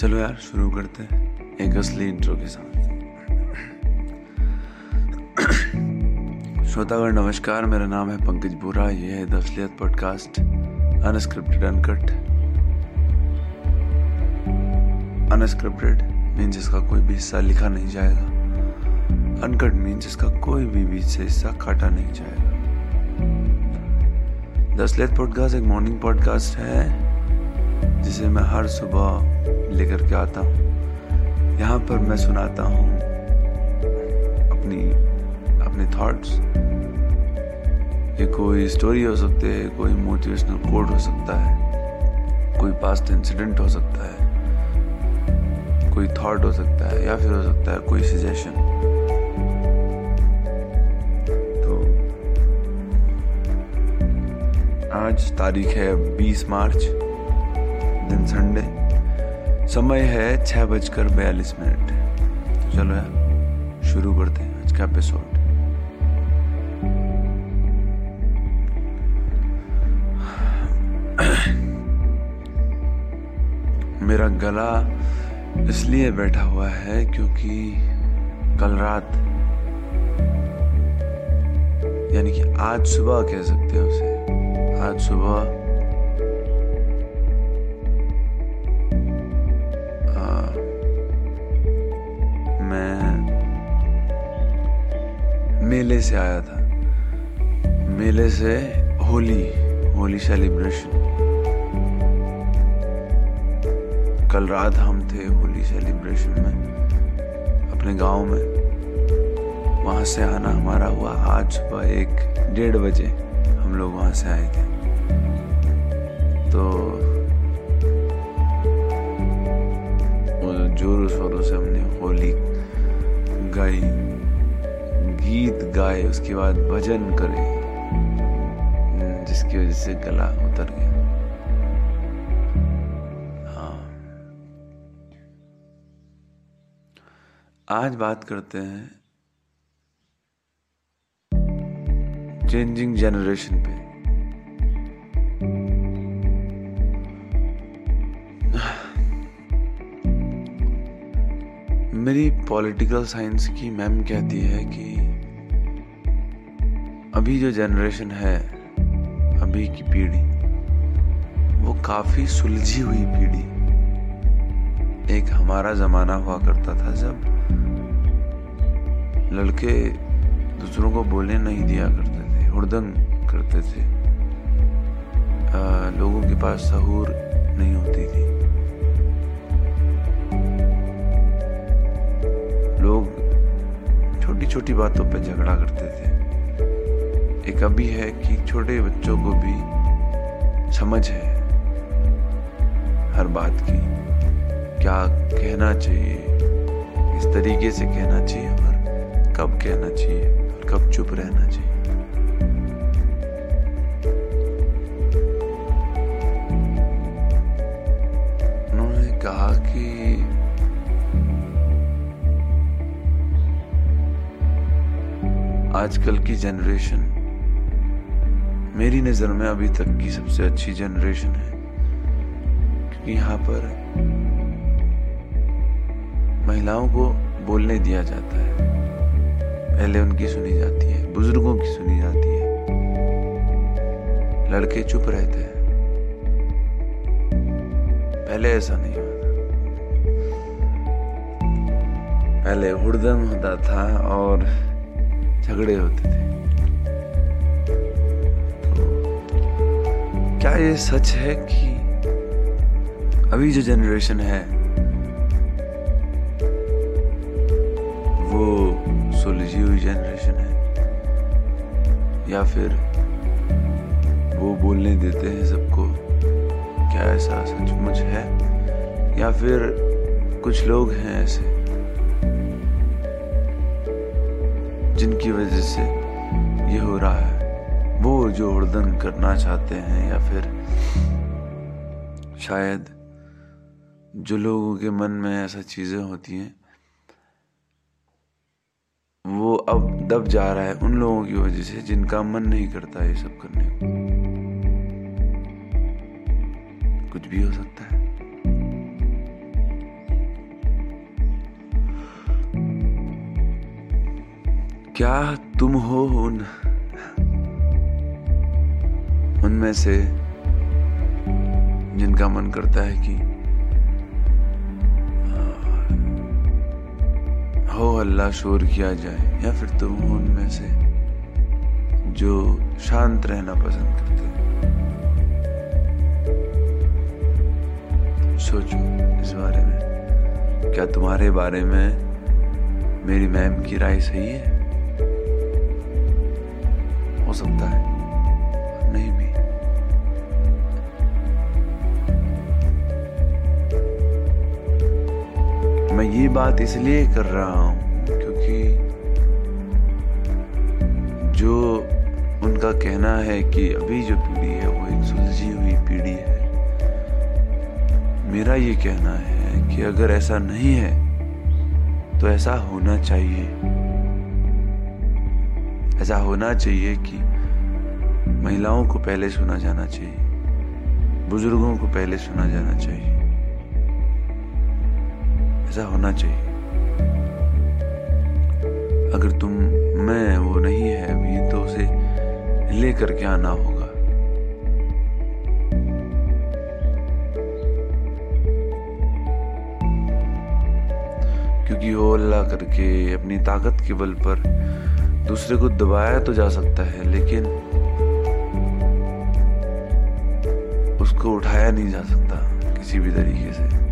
चलो यार, शुरू करते हैं एक असली इंट्रो के साथ। श्रोतागण, नमस्कार, मेरा नाम है पंकज बोरा, ये है दसलियत podcast unscripted uncut unscripted mean जिसका कोई भी हिस्सा लिखा नहीं जाएगा। अनकट मीन जिसका कोई भी बीच से हिस्सा काटा नहीं जाएगा। दसलियत पॉडकास्ट एक मॉर्निंग पॉडकास्ट है। जिसे मैं हर सुबह लेकर के आता हूँ। यहाँ पर मैं सुनाता हूँ अपनी, अपने थॉट्स ये कोई स्टोरी हो सकती है, कोई मोटिवेशनल कोड हो सकता है, कोई पास्ट इंसिडेंट हो सकता है, कोई थॉट हो सकता है, या फिर हो सकता है कोई सजेशन तो आज तारीख है 20 मार्च। दिन संडे समय है छह बजकर बयालीस मिनट। तो चलो यार, शुरू करते हैं आज का एपिसोड मेरा गला इसलिए बैठा हुआ है क्योंकि कल रात, यानी कि आज सुबह कह सकते हैं उसे, आज सुबह मेले से आया था। मेले से होली होली सेलिब्रेशन कल रात हम थे होली सेलिब्रेशन में, अपने गाँव में। वहाँ से आना हमारा हुआ आज सुबह एक, डेढ़ बजे हम लोग वहाँ से आए थे। तो जोरों शोरों से हमने होली गाई। गीत गाए, उसके बाद भजन करे, जिसकी वजह से गला उतर गया। हाँ। आज बात करते हैं चेंजिंग जनरेशन पे। मेरी पॉलिटिकल साइंस की मैम कहती है कि अभी जो जनरेशन है अभी की पीढ़ी वो काफ़ी सुलझी हुई पीढ़ी। एक हमारा जमाना हुआ करता था जब लड़के दूसरों को बोलने नहीं दिया करते थे हुड़दंग करते थे। आ, लोगों के पास सहूर नहीं होती थी। लोग छोटी छोटी बातों पे झगड़ा करते थे। एक अभी है कि छोटे बच्चों को भी समझ है हर बात की। क्या कहना चाहिए? किस तरीके से कहना चाहिए और कब कहना चाहिए? और कब चुप रहना चाहिए? उन्होंने कहा कि आजकल की जनरेशन मेरी नज़र में अभी तक की सबसे अच्छी जनरेशन है। क्योंकि यहाँ पर महिलाओं को बोलने दिया जाता है। पहले उनकी सुनी जाती है, बुज़ुर्गों की सुनी जाती है। लड़के चुप रहते हैं। पहले ऐसा नहीं होता पहले हुड़दंग होता था और झगड़े होते थे। क्या ये सच है कि अभी जो जनरेशन है, वो सुलझी हुई जनरेशन है? या फिर वो बोलने देते हैं सबको, क्या ऐसा सचमुच है? या फिर कुछ लोग हैं ऐसे, जिनकी वजह से ये हो रहा है। वो जो हुड़दंग करना चाहते हैं या फिर शायद जो लोगों के मन में ऐसा चीज़ें होती हैं, वो अब दब जा रहा है उन लोगों की वजह से जिनका मन नहीं करता ये सब करने को। कुछ भी हो सकता है। क्या तुम हो उन उनमें से जिनका मन करता है कि हो अल्लाह, शोर किया जाए। या फिर तुम हो उनमें से जो शांत रहना पसंद करते सोचो इस बारे में। क्या तुम्हारे बारे में मेरी मैम की राय सही है? हो सकता है। नहीं भी। मैं ये बात इसलिए कर रहा हूँ क्योंकि जो उनका कहना है कि अभी जो पीढ़ी है, वो एक सुलझी हुई पीढ़ी है। मेरा ये कहना है कि अगर ऐसा नहीं है तो ऐसा होना चाहिए। ऐसा होना चाहिए कि महिलाओं को पहले सुना जाना चाहिए, बुज़ुर्गों को पहले सुना जाना चाहिए। ऐसा होना चाहिए। अगर तुम मैं वो नहीं है अभी तो उसे लेकर के आना होगा? क्योंकि वो अल्लाह करके अपनी ताकत के बल पर दूसरे को दबाया तो जा सकता है, लेकिन उसको उठाया नहीं जा सकता किसी भी तरीके से।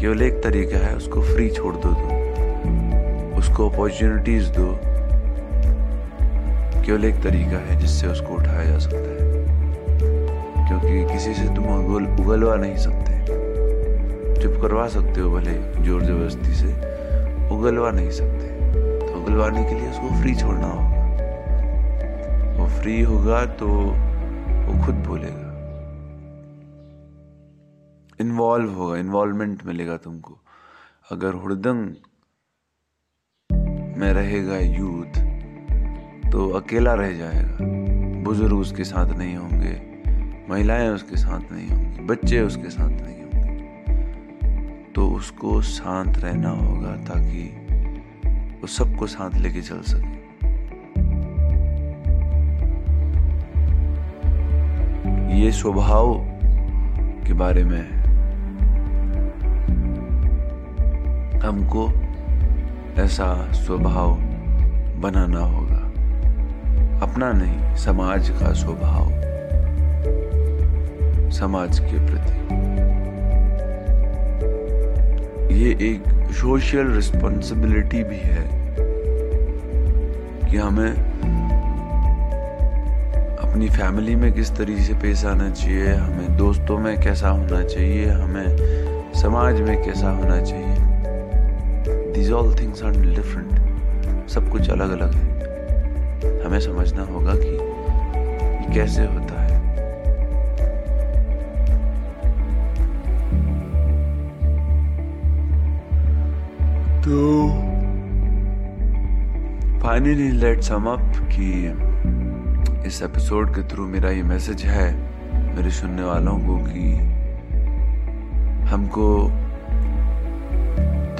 केवल एक तरीका है, उसको फ्री छोड़ दो तुम। उसको अपॉर्चुनिटीज़ दो। केवल एक तरीका है जिससे उसको उठाया जा सकता है। क्योंकि किसी से तुम उगल, उगलवा नहीं सकते। चुप करवा सकते हो भले ज़ोर ज़बरदस्ती से। उगलवा नहीं सकते। तो उगलवाने के लिए उसको फ्री छोड़ना होगा। वो फ्री होगा तो वो खुद बोलेगा। इन्वॉल्व होगा इन्वॉल्वमेंट मिलेगा तुमको। अगर हुड़दंग में रहेगा यूथ तो अकेला रह जाएगा। बुज़ुर्ग उसके साथ नहीं होंगे, महिलाएँ उसके साथ नहीं होंगी, बच्चे उसके साथ नहीं होंगे। तो उसको शांत रहना होगा ताकि वो सबको साथ लेके चल सके। ये स्वभाव के बारे में हमको ऐसा स्वभाव बनाना होगा। अपना नहीं, समाज का स्वभाव। समाज के प्रति। ये एक सोशल रिस्पॉन्सिबिलिटी भी है कि हमें अपनी फैमिली में किस तरीके से पेश आना चाहिए, हमें दोस्तों में कैसा होना चाहिए, हमें समाज में कैसा होना चाहिए। These all things are different सब कुछ अलग अलग है। हमें समझना होगा कि ये कैसे होता है। तो फाइनली लेट सम अप कि इस एपिसोड के थ्रू मेरा ये मैसेज है मेरे सुनने वालों को कि हमको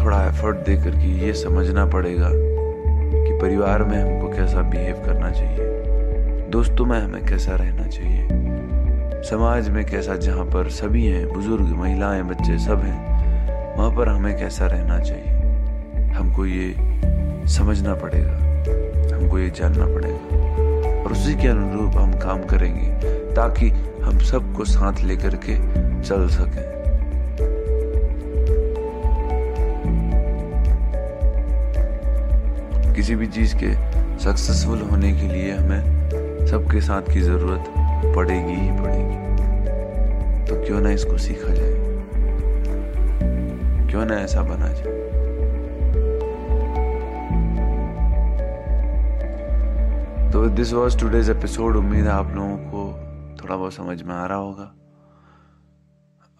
थोड़ा एफर्ट दे करके ये समझना पड़ेगा कि परिवार में हमको कैसा बिहेव करना चाहिए, दोस्तों में हमें कैसा रहना चाहिए, समाज में कैसा जहाँ पर सभी हैं, बुज़ुर्ग, महिलाएँ, बच्चे सब हैं, वहाँ पर हमें कैसा रहना चाहिए, हमको ये समझना पड़ेगा, हमको ये जानना पड़ेगा और उसी के अनुरूप हम काम करेंगे ताकि हम सबको साथ लेकर के चल सकें। किसी भी चीज़ के सक्सेसफुल होने के लिए हमें सबके साथ की ज़रूरत पड़ेगी ही पड़ेगी। तो क्यों ना इसको सीखा जाए? क्यों ना ऐसा बना जाए? तो दिस वॉज़ टूडेज एपिसोड उम्मीद है आप लोगों को थोड़ा बहुत समझ में आ रहा होगा।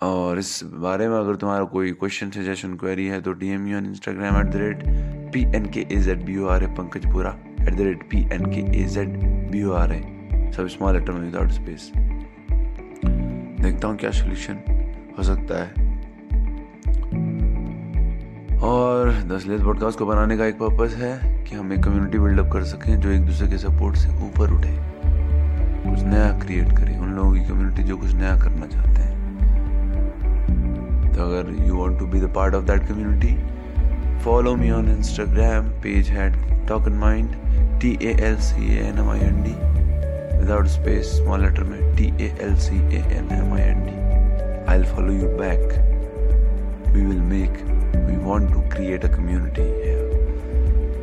और इस बारे में अगर तुम्हारा कोई क्वेश्चन सजेशन क्वेरी है तो D M you on Instagram at the rate P N K A Z B O R A Pankaj at the rate P N K A Z B O R A सब small letter में without space देखता हूँ क्या solution हो सकता है। और दस लेस पॉडकास्ट को बनाने का एक पर्पज़ है कि हम एक कम्युनिटी बिल्डअप कर सकें जो एक दूसरे के सपोर्ट से ऊपर उठे। कुछ नया क्रिएट करे। उन लोगों की कम्युनिटी जो कुछ नया करना चाहते हैं। तो अगर you want to be the part of that community follow me on Instagram page had talk in mind T A L C N M I N D without space small letter में T A L C A N M I N D I follow you back we will make we want to create a community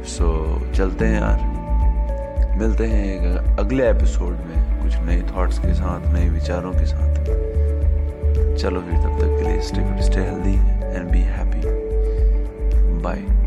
so चलते हैं यार। मिलते हैं अगले episode में, कुछ नए थॉट्स के साथ, नए विचारों के साथ। चलो फिर तब तक के लिए stay stay healthy and be happy bye